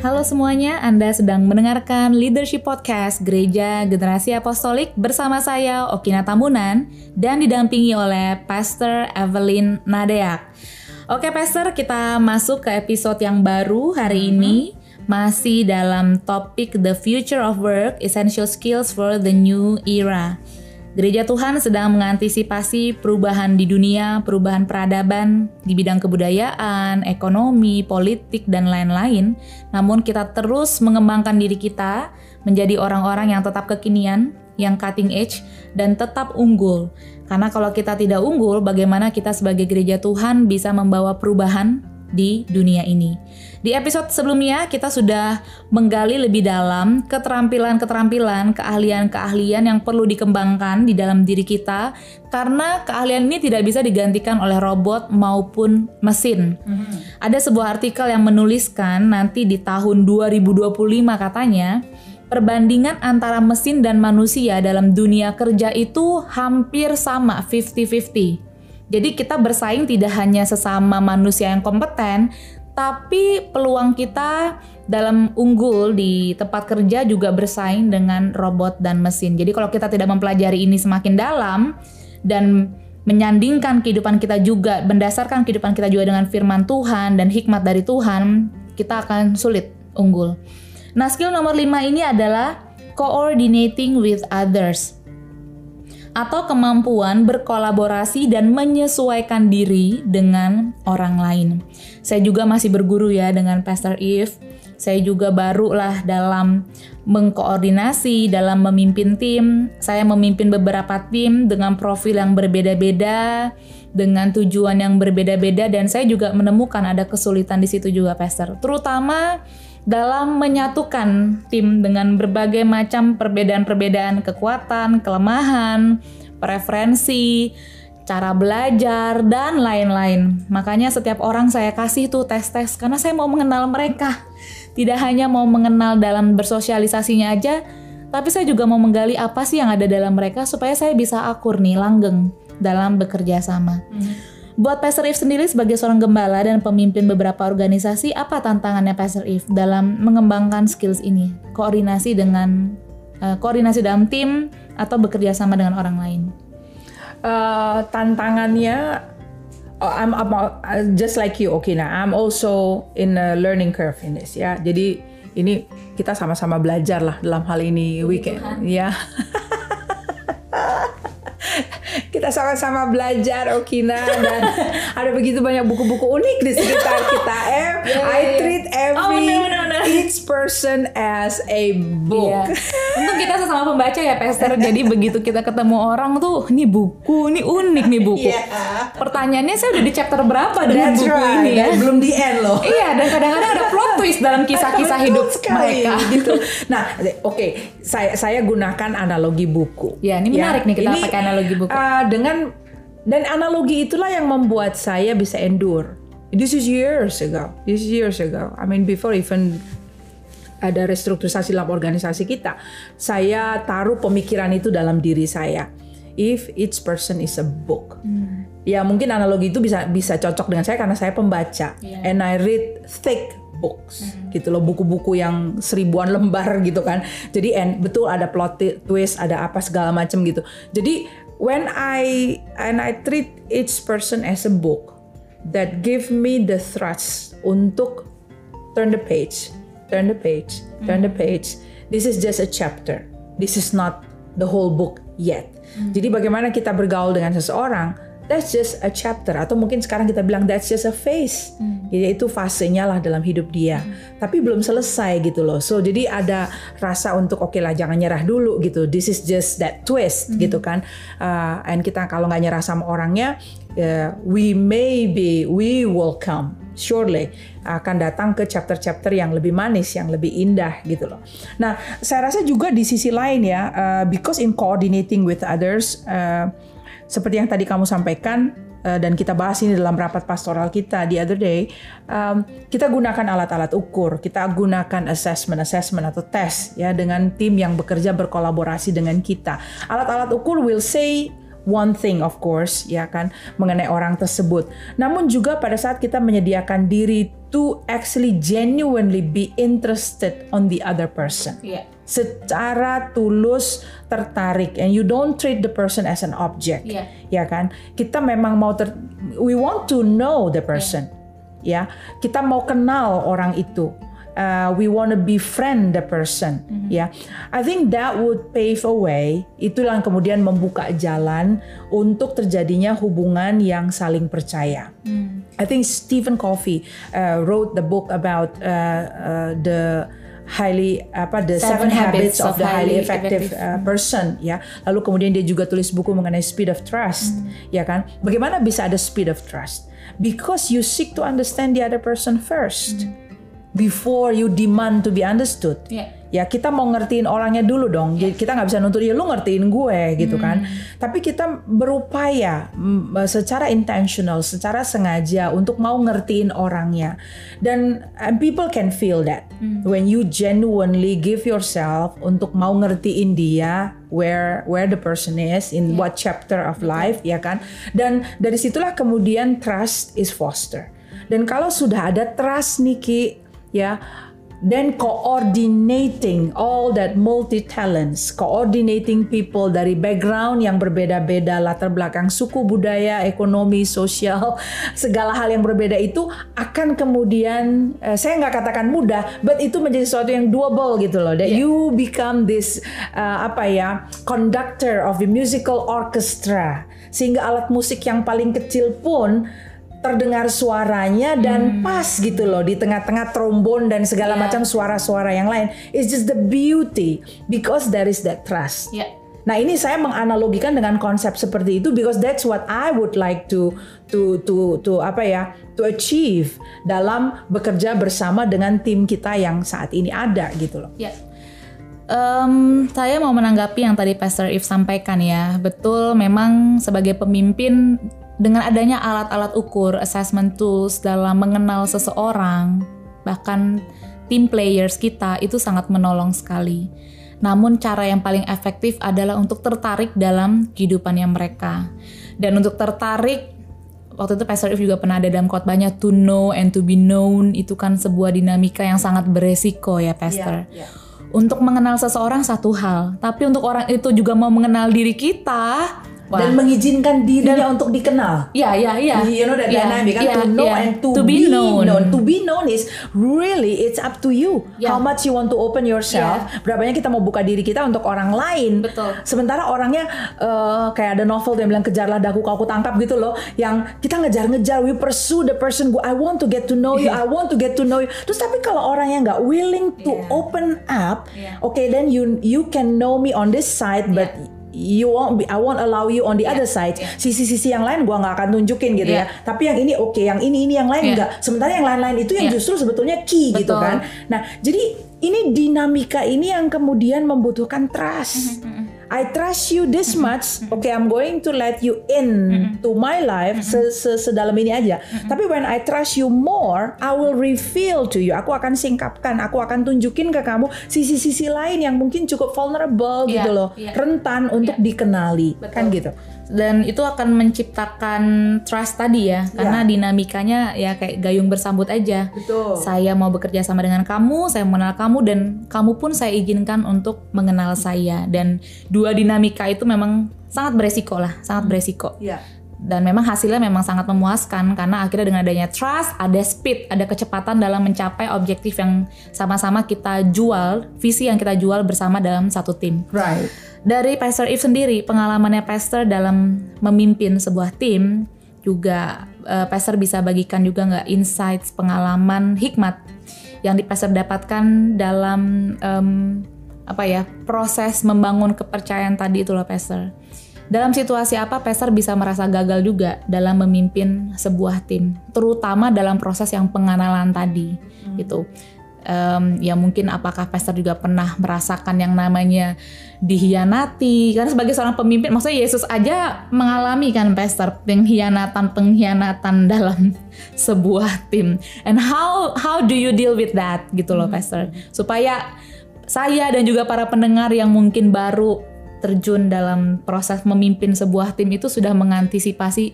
Halo semuanya, Anda sedang mendengarkan Leadership Podcast Gereja Generasi Apostolik bersama saya Okina Tamunan dan didampingi oleh Pastor Evelyn Nadeak. Oke Pastor, kita masuk ke episode yang baru hari ini masih dalam topik The Future of Work, Essential Skills for the New Era. Gereja Tuhan sedang mengantisipasi perubahan di dunia, perubahan peradaban di bidang kebudayaan, ekonomi, politik, dan lain-lain. Namun kita terus mengembangkan diri kita menjadi orang-orang yang tetap kekinian, yang cutting edge, dan tetap unggul. Karena kalau kita tidak unggul, bagaimana kita sebagai gereja Tuhan bisa membawa perubahan di dunia ini. Di episode sebelumnya kita sudah menggali lebih dalam keterampilan-keterampilan, keahlian-keahlian yang perlu dikembangkan di dalam diri kita karena keahlian ini tidak bisa digantikan oleh robot maupun mesin. Mm-hmm. Ada sebuah artikel yang menuliskan nanti di tahun 2025 katanya perbandingan antara mesin dan manusia dalam dunia kerja itu hampir sama 50-50 jadi kita bersaing tidak hanya sesama manusia yang kompeten, tapi peluang kita dalam unggul di tempat kerja juga bersaing dengan robot dan mesin. Jadi kalau kita tidak mempelajari ini semakin dalam dan menyandingkan kehidupan kita juga, berdasarkan kehidupan kita juga dengan firman Tuhan dan hikmat dari Tuhan, kita akan sulit unggul. Nah, skill nomor lima ini adalah coordinating with others atau kemampuan berkolaborasi dan menyesuaikan diri dengan orang lain. Saya juga masih berguru ya dengan Pastor Eve. Saya juga baru lah dalam mengkoordinasi, dalam memimpin tim. Saya memimpin beberapa tim dengan profil yang berbeda-beda, dengan tujuan yang berbeda-beda dan saya juga menemukan ada kesulitan di situ juga Pastor. Terutama dalam menyatukan tim dengan berbagai macam perbedaan-perbedaan kekuatan, kelemahan, preferensi, cara belajar, dan lain-lain. Makanya setiap orang saya kasih tuh tes-tes karena saya mau mengenal mereka. Tidak hanya mau mengenal dalam bersosialisasinya aja, tapi saya juga mau menggali apa sih yang ada dalam mereka supaya saya bisa akur nih, langgeng dalam bekerja sama. Hmm. Buat Pastor If sendiri sebagai seorang gembala dan pemimpin beberapa organisasi, apa tantangannya Pastor If dalam mengembangkan skills ini? Koordinasi dengan uh, koordinasi dalam tim atau bekerja sama dengan orang lain? Uh, tantangannya uh, I'm, I'm uh, just like you, okay nah, I'm also in a learning curve in this ya. Jadi ini kita sama-sama belajar lah dalam hal ini weekend, ya. kita sama-sama belajar Okina dan ada begitu banyak buku-buku unik di sekitar kita. Eh, yeah, I yeah. treat every oh, bener, bener, bener. each person as a book. Yeah. Untuk kita sesama pembaca ya, Pester. Jadi begitu kita ketemu orang tuh, ini buku, ini unik nih buku. Yeah. Pertanyaannya saya udah di chapter berapa dengan buku right. ini ya? belum di end loh. iya, dan kadang-kadang ada plot twist dalam kisah-kisah hidup sekali, mereka. Gitu. Nah, oke, okay. saya saya gunakan analogi buku. Ya, ini menarik ya. nih kita ini, pakai analogi buku. Uh, dengan dan analogi itulah yang membuat saya bisa endure. This is years ago. This is years ago. I mean before even ada restrukturisasi dalam organisasi kita, saya taruh pemikiran itu dalam diri saya. If each person is a book. Hmm. Ya mungkin analogi itu bisa bisa cocok dengan saya karena saya pembaca yeah. and I read thick books hmm. gitu loh buku-buku yang seribuan lembar gitu kan jadi and betul ada plot twist ada apa segala macam gitu jadi when I and I treat each person as a book that give me the thrust untuk turn the page, turn the page, turn the page. This is just a chapter. This is not the whole book yet. Mm. Jadi bagaimana kita bergaul dengan seseorang that's just a chapter atau mungkin sekarang kita bilang that's just a phase hmm. jadi itu fasenya lah dalam hidup dia hmm. tapi belum selesai gitu loh so jadi ada rasa untuk oke okay lah jangan nyerah dulu gitu this is just that twist hmm. gitu kan uh, and kita kalau nggak nyerah sama orangnya uh, we may be we will come surely akan datang ke chapter-chapter yang lebih manis, yang lebih indah gitu loh. Nah, saya rasa juga di sisi lain ya, uh, because in coordinating with others, uh, seperti yang tadi kamu sampaikan uh, dan kita bahas ini dalam rapat pastoral kita the other day, um, kita gunakan alat-alat ukur, kita gunakan assessment-assessment atau tes ya dengan tim yang bekerja berkolaborasi dengan kita. Alat-alat ukur will say one thing of course ya kan mengenai orang tersebut. Namun juga pada saat kita menyediakan diri to actually genuinely be interested on the other person. Iya. Secara tulus tertarik and you don't treat the person as an object. Iya. Ya kan? Kita memang mau ter we want to know the person. Ya. Kita mau kenal orang itu. Uh, we want to befriend the person, ya. I think that would pave a way. Itulah yang kemudian membuka jalan untuk terjadinya hubungan yang saling percaya. I think Stephen Covey uh, wrote the book about uh, uh, the highly apa the seven, Seven habits, Habits of, of the highly effective, Effective. uh, person ya. Lalu kemudian dia juga tulis buku mengenai speed of trust ya kan? Bagaimana bisa ada speed of trust? Because you seek to understand the other person first before you demand to be understood. Iya. Ya kita mau ngertiin orangnya dulu dong. Jadi kita nggak bisa nuntut ya lu ngertiin gue gitu kan. Tapi kita berupaya mm, secara intentional secara sengaja untuk mau ngertiin orangnya. Dan and people can feel that. When you genuinely give yourself untuk mau ngertiin dia where where the person is in what chapter of life ya kan. Dan dari situlah kemudian trust is foster. Dan kalau sudah ada trust nih Ki ya then coordinating all that multi talents, coordinating people dari background yang berbeda-beda, latar belakang suku, budaya, ekonomi, sosial, segala hal yang berbeda itu akan kemudian eh, saya nggak katakan mudah, but itu menjadi sesuatu yang doable gitu loh. That you become this eh, apa ya conductor of the musical orchestra, sehingga alat musik yang paling kecil pun terdengar suaranya dan pas gitu loh di tengah-tengah trombon dan segala Yeah. macam suara-suara yang lain. It's just the beauty because there is that trust. Iya. Nah ini saya menganalogikan dengan konsep seperti itu because that's what I would like to to to to apa ya to achieve dalam bekerja bersama dengan tim kita yang saat ini ada gitu loh. Ya. Em, saya mau menanggapi yang tadi Pastor If sampaikan ya. Betul, memang sebagai pemimpin dengan adanya alat-alat ukur, assessment tools dalam mengenal seseorang, bahkan tim players kita itu sangat menolong sekali. Namun cara yang paling efektif adalah untuk tertarik dalam kehidupannya mereka. Dan untuk tertarik waktu itu Pastor If juga pernah ada dalam khotbahnya to know and to be known itu kan sebuah dinamika yang sangat beresiko ya Pastor. Untuk mengenal seseorang satu hal, tapi untuk orang itu juga mau mengenal diri kita, wah. Dan mengizinkan dirinya untuk dikenal. ya ya ya. You know that Ya, dynamic kan ya, to know ya. and to, To be known. To be known is really it's up to you. Ya. How much you want to open yourself. Berapa banyak kita mau buka diri kita untuk orang lain. Betul. Sementara orangnya eh, kayak ada novel yang bilang kejarlah daku kau tangkap gitu loh. Yang kita ngejar-ngejar we pursue the person who I want to get to know you. I want to get to know you. Terus tapi kalau orangnya nggak willing to Yeah. open up, Yeah. okay then you you can know me on this side but you won't be I won't allow you on the other side. Sisi-sisi yang lain gua nggak akan tunjukin gitu Yeah. ya. Tapi yang ini oke, yang ini ini yang lain Yeah. enggak. Sementara yang lain-lain itu yang Yeah. justru sebetulnya key gitu Betul. kan. Nah, jadi ini dinamika ini yang kemudian membutuhkan trust. I trust you this much. Okay, I'm going to let you in to my life se se sedalam ini aja. Tapi when I trust you more, I will reveal to you. Aku akan singkapkan, aku akan tunjukin ke kamu sisi-sisi lain yang mungkin cukup vulnerable Iya, gitu loh, iya. rentan untuk dikenali, kan gitu. Dan itu akan menciptakan trust tadi ya, karena dinamikanya ya kayak gayung bersambut aja. Betul. Saya mau bekerja sama dengan kamu, saya mengenal kamu dan kamu pun saya izinkan untuk mengenal saya dan dua dinamika itu memang sangat beresiko lah, sangat beresiko. Iya. Dan memang hasilnya memang sangat memuaskan karena akhirnya dengan adanya trust, ada speed, ada kecepatan dalam mencapai objektif yang sama-sama kita jual, visi yang kita jual bersama dalam satu tim. Right. Dari Pastor Eve sendiri, pengalamannya Pastor dalam memimpin sebuah tim juga eh, Pastor bisa bagikan juga nggak insights, pengalaman, hikmat yang di Pastor dapatkan dalam em, apa ya proses membangun kepercayaan tadi itu loh Pastor. Dalam situasi apa Pastor bisa merasa gagal juga dalam memimpin sebuah tim, terutama dalam proses yang pengenalan tadi gitu. Em, ya mungkin apakah Pastor juga pernah merasakan yang namanya dihianati? Karena sebagai seorang pemimpin maksudnya Yesus aja mengalami kan Pastor pengkhianatan pengkhianatan dalam sebuah tim. And how how do you deal with that? Gitu loh Pastor. Supaya saya dan juga para pendengar yang mungkin baru terjun dalam proses memimpin sebuah tim itu sudah mengantisipasi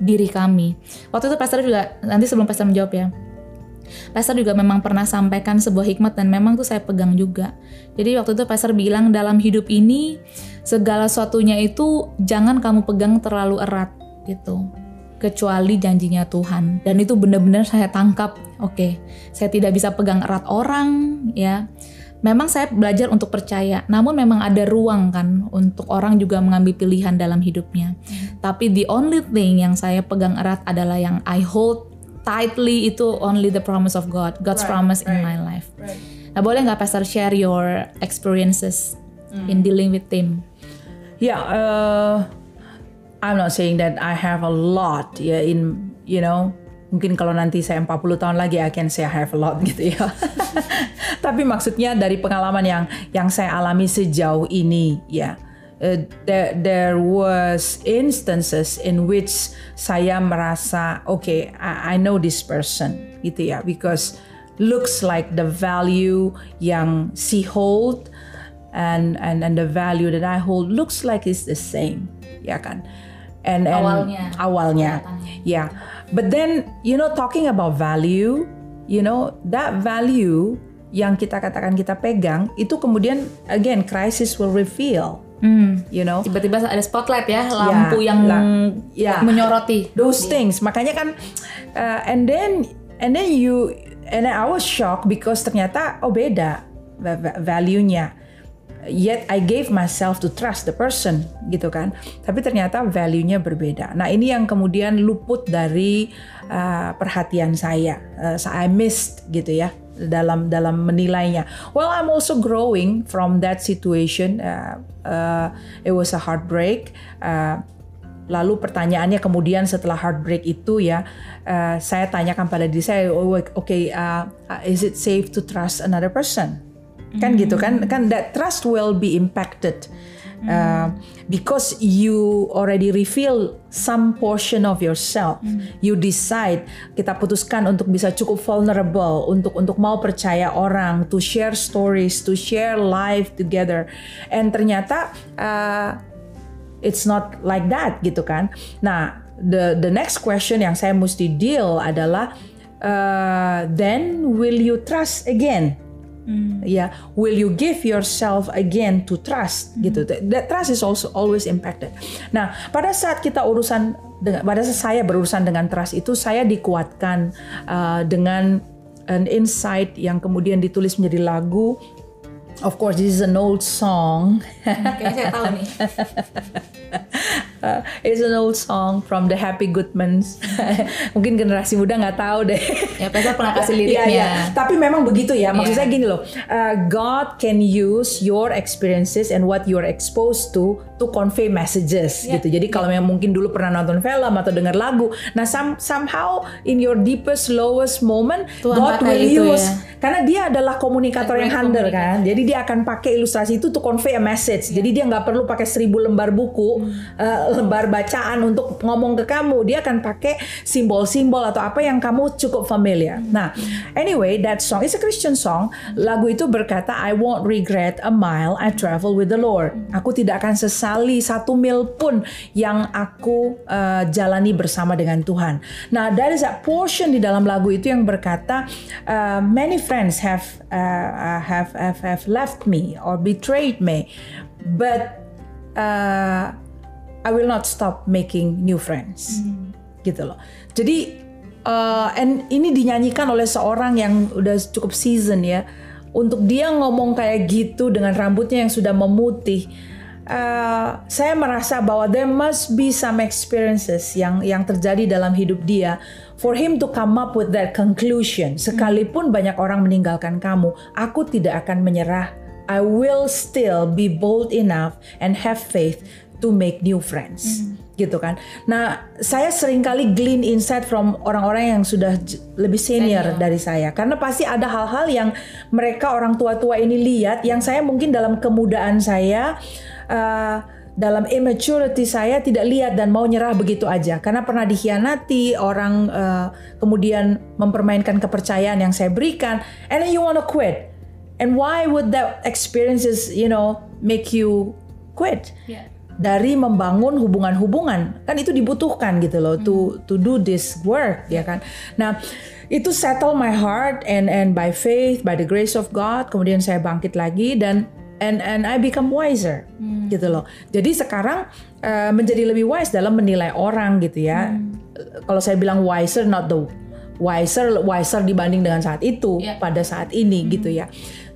diri kami. Waktu itu pastor juga nanti sebelum pastor menjawab ya. Pastor juga memang pernah sampaikan sebuah hikmat dan memang tuh saya pegang juga. Jadi waktu itu pastor bilang dalam hidup ini segala sesuatunya itu jangan kamu pegang terlalu erat gitu. Kecuali janjinya Tuhan. Dan itu benar-benar saya tangkap. Oke okay, saya tidak bisa pegang erat orang ya. Memang saya belajar untuk percaya namun memang ada ruang kan untuk orang juga mengambil pilihan dalam hidupnya. Hmm. tapi the only thing yang saya pegang erat adalah yang I hold tightly itu only the promise of God God's right, promise right, in my life right. nah boleh nggak Pastor share your experiences hmm. in dealing with them ya yeah, uh I'm not saying that I have a lot ya in you know mungkin kalau nanti saya 40 tahun lagi I can say I have a lot gitu ya. Tapi maksudnya dari pengalaman yang yang saya alami sejauh ini ya. Uh, there, there was instances in which saya merasa okay I, I know this person gitu ya. Because looks like the value yang she hold and and and the value that I hold looks like it's the same ya kan? And, and awalnya. awalnya yeah but then you know talking about value you know that value yang kita katakan kita pegang itu kemudian again crisis will reveal Hmm. You know, tiba-tiba ada spotlight ya, lampu yeah, yang la yeah, menyoroti. Those yeah. things. Makanya kan, uh, and then and then you and then I was shocked because ternyata oh beda value-nya. Yet I gave myself to trust the person gitu kan. Tapi ternyata value-nya berbeda. Nah ini yang kemudian luput dari uh, perhatian saya. Uh, I missed gitu ya dalam dalam menilainya. Well I'm also growing from that situation. Uh, uh, it was a heartbreak. Uh, Lalu pertanyaannya kemudian setelah heartbreak itu ya, uh, saya tanyakan pada diri saya, oh, oke, okay, uh, is it safe to trust another person? kan gitu kan kan that trust will be impacted uh, because you already reveal some portion of yourself mm. you decide kita putuskan untuk bisa cukup vulnerable untuk untuk mau percaya orang to share stories to share life together. And ternyata uh, it's not like that gitu kan? Nah the the next question yang saya mesti deal adalah uh, then will you trust again Hmm. Ya, will you give yourself again to trust hmm. gitu. That trust is also always impacted. Nah, pada saat kita urusan dengan pada saat saya berurusan dengan trust itu saya dikuatkan uh, dengan an insight yang kemudian ditulis menjadi lagu. Of course, this is an old song. Kayaknya saya tahu nih. uh, it's an old song from the Happy Goodmans. Mungkin generasi muda nggak tahu deh. Ya, Pesa pernah kasih liriknya. ya, ya. Tapi memang begitu ya. Maksud yeah. saya gini loh. Uh, God can use your experiences and what you're exposed to to convey messages yeah. gitu. Jadi yeah. kalau yang mungkin dulu pernah nonton film atau dengar lagu, nah some, somehow in your deepest lowest moment Tuhan God will use ya. karena dia adalah komunikator yang handal kan. Jadi dia akan pakai ilustrasi itu to convey a message. Yeah. Jadi dia nggak perlu pakai seribu lembar buku. Hmm. Uh, lembar bacaan untuk ngomong ke kamu, dia akan pakai simbol-simbol atau apa yang kamu cukup familiar. Nah, anyway, that song is a Christian song. Lagu itu berkata, I won't regret a mile I travel with the Lord. Aku tidak akan sesali satu mil pun yang aku uh, jalani bersama dengan Tuhan. Nah, that is a portion di dalam lagu itu yang berkata, uh, many friends have, uh, have have have left me or betrayed me, but uh, I will not stop making new friends. Hmm. Gitu loh. Jadi uh, and ini dinyanyikan oleh seorang yang udah cukup season ya. Untuk dia ngomong kayak gitu dengan rambutnya yang sudah memutih, uh, saya merasa bahwa there must be some experiences yang yang terjadi dalam hidup dia for him to come up with that conclusion. Sekalipun banyak orang meninggalkan kamu, aku tidak akan menyerah. I will still be bold enough and have faith to make new friends. Mm-hmm. gitu kan. Nah, saya sering kali glean insight from orang-orang yang sudah lebih senior, senior dari saya karena pasti ada hal-hal yang mereka orang tua-tua ini lihat yang saya mungkin dalam kemudaan saya uh, dalam immaturity saya tidak lihat dan mau nyerah begitu aja karena pernah dikhianati orang uh, kemudian mempermainkan kepercayaan yang saya berikan and then you wanna quit and why would that experiences you know make you quit Yeah. Dari membangun hubungan-hubungan. Kan itu dibutuhkan gitu loh to to do this work ya kan? Nah itu settle my heart and and by faith by the grace of God kemudian saya bangkit lagi dan and and I become wiser gitu loh. Jadi sekarang eh, menjadi lebih wise dalam menilai orang gitu ya. Kalau saya bilang wiser not the wiser wiser dibanding dengan saat itu Yeah. pada saat ini gitu ya.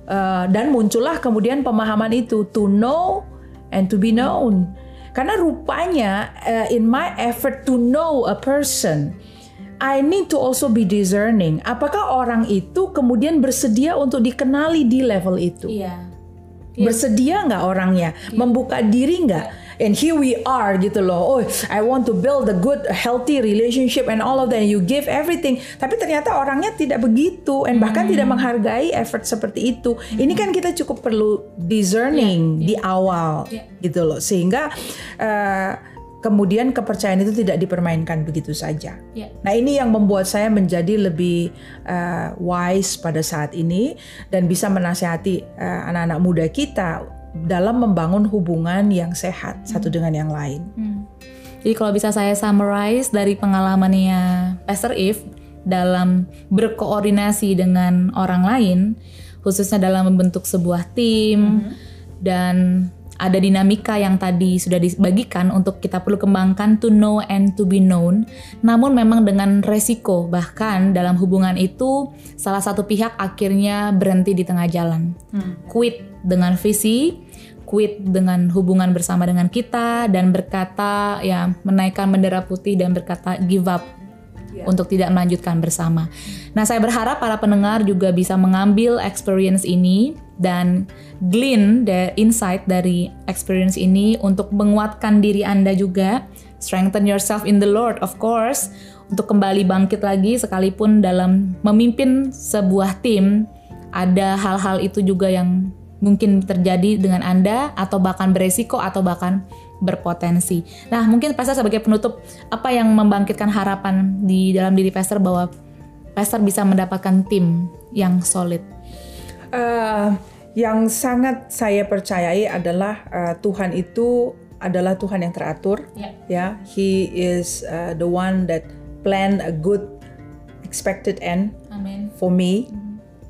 Eh, dan muncullah kemudian pemahaman itu to know and to be known. Karena rupanya uh, in my effort to know a person, I need to also be discerning. Apakah orang itu kemudian bersedia untuk dikenali di level itu? Iya. Bersedia nggak orangnya? Membuka diri nggak? And here we are gitu loh. Oh, I want to build a good, healthy relationship and all of that. And you give everything. Tapi ternyata orangnya tidak begitu, and bahkan tidak menghargai effort seperti itu. Ini kan kita cukup perlu discerning di awal, Yeah. gitu loh. Sehingga eh, kemudian kepercayaan itu tidak dipermainkan begitu saja. Iya. Nah ini yang membuat saya menjadi lebih uh, wise pada saat ini dan bisa menasihati uh, anak-anak muda kita dalam membangun hubungan yang sehat satu dengan yang lain. Hmm. Jadi kalau bisa saya summarize dari pengalamannya Pastor If dalam berkoordinasi dengan orang lain, khususnya dalam membentuk sebuah tim dan ada dinamika yang tadi sudah dibagikan untuk kita perlu kembangkan to know and to be known. Namun memang dengan resiko bahkan dalam hubungan itu salah satu pihak akhirnya berhenti di tengah jalan. Quit dengan visi, quit dengan hubungan bersama dengan kita dan berkata ya menaikkan bendera putih dan berkata give up untuk tidak melanjutkan bersama. Nah, saya berharap para pendengar juga bisa mengambil experience ini dan glean the insight dari experience ini untuk menguatkan diri Anda juga, strengthen yourself in the Lord of course, untuk kembali bangkit lagi sekalipun dalam memimpin sebuah tim. Ada hal-hal itu juga yang mungkin terjadi dengan Anda atau bahkan beresiko atau bahkan berpotensi. Nah, mungkin Pastor sebagai penutup apa yang membangkitkan harapan di dalam diri Pastor bahwa Pastor bisa mendapatkan tim yang solid. Uh, yang sangat saya percayai adalah uh, Tuhan itu adalah Tuhan yang teratur. Ya. Ya, He is uh, the one that planned a good expected end Amin. for me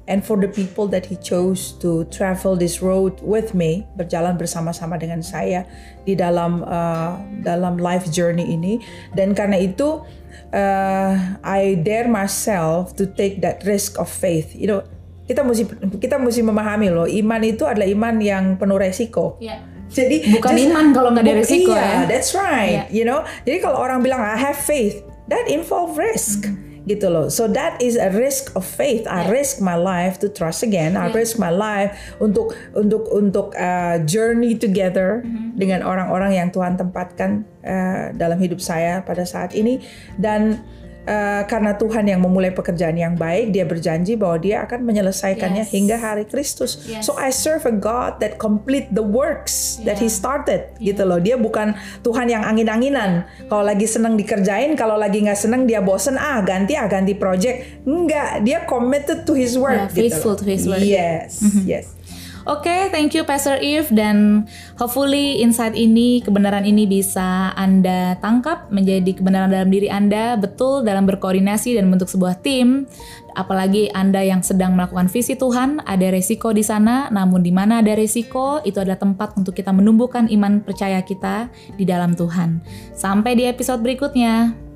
and for the people that he chose to travel this road with me berjalan bersama-sama dengan saya di dalam uh, dalam life journey ini dan karena itu uh, I dare myself to take that risk of faith you know kita mesti kita mesti memahami loh iman itu adalah iman yang penuh resiko Ya. jadi Bukan iman kalau nggak ada resiko iya, ya. that's right. You know, jadi kalau orang bilang I have faith, that involve risk. Gitu loh. So that is a risk of faith. I risk my life to trust again. I risk my life untuk untuk untuk uh, journey together dengan orang-orang yang Tuhan tempatkan uh, dalam hidup saya pada saat ini dan uh, karena Tuhan yang memulai pekerjaan yang baik, Dia berjanji bahwa Dia akan menyelesaikannya Yes. hingga hari Kristus. Yes. So I serve a God that complete the works that He Yeah. started gitu loh. Dia bukan Tuhan yang angin-anginan. Kalau lagi seneng dikerjain, kalau lagi nggak seneng dia bosen ah ganti ah ganti project. Enggak, dia committed to His work. Yeah, gitu faithful loh. to His work. Yes, yes. Oke, thank you Pastor Eve dan hopefully insight ini, kebenaran ini bisa Anda tangkap menjadi kebenaran dalam diri Anda, betul dalam berkoordinasi dan bentuk sebuah tim. Apalagi Anda yang sedang melakukan visi Tuhan, ada resiko di sana, namun di mana ada resiko, itu adalah tempat untuk kita menumbuhkan iman percaya kita di dalam Tuhan. Sampai di episode berikutnya.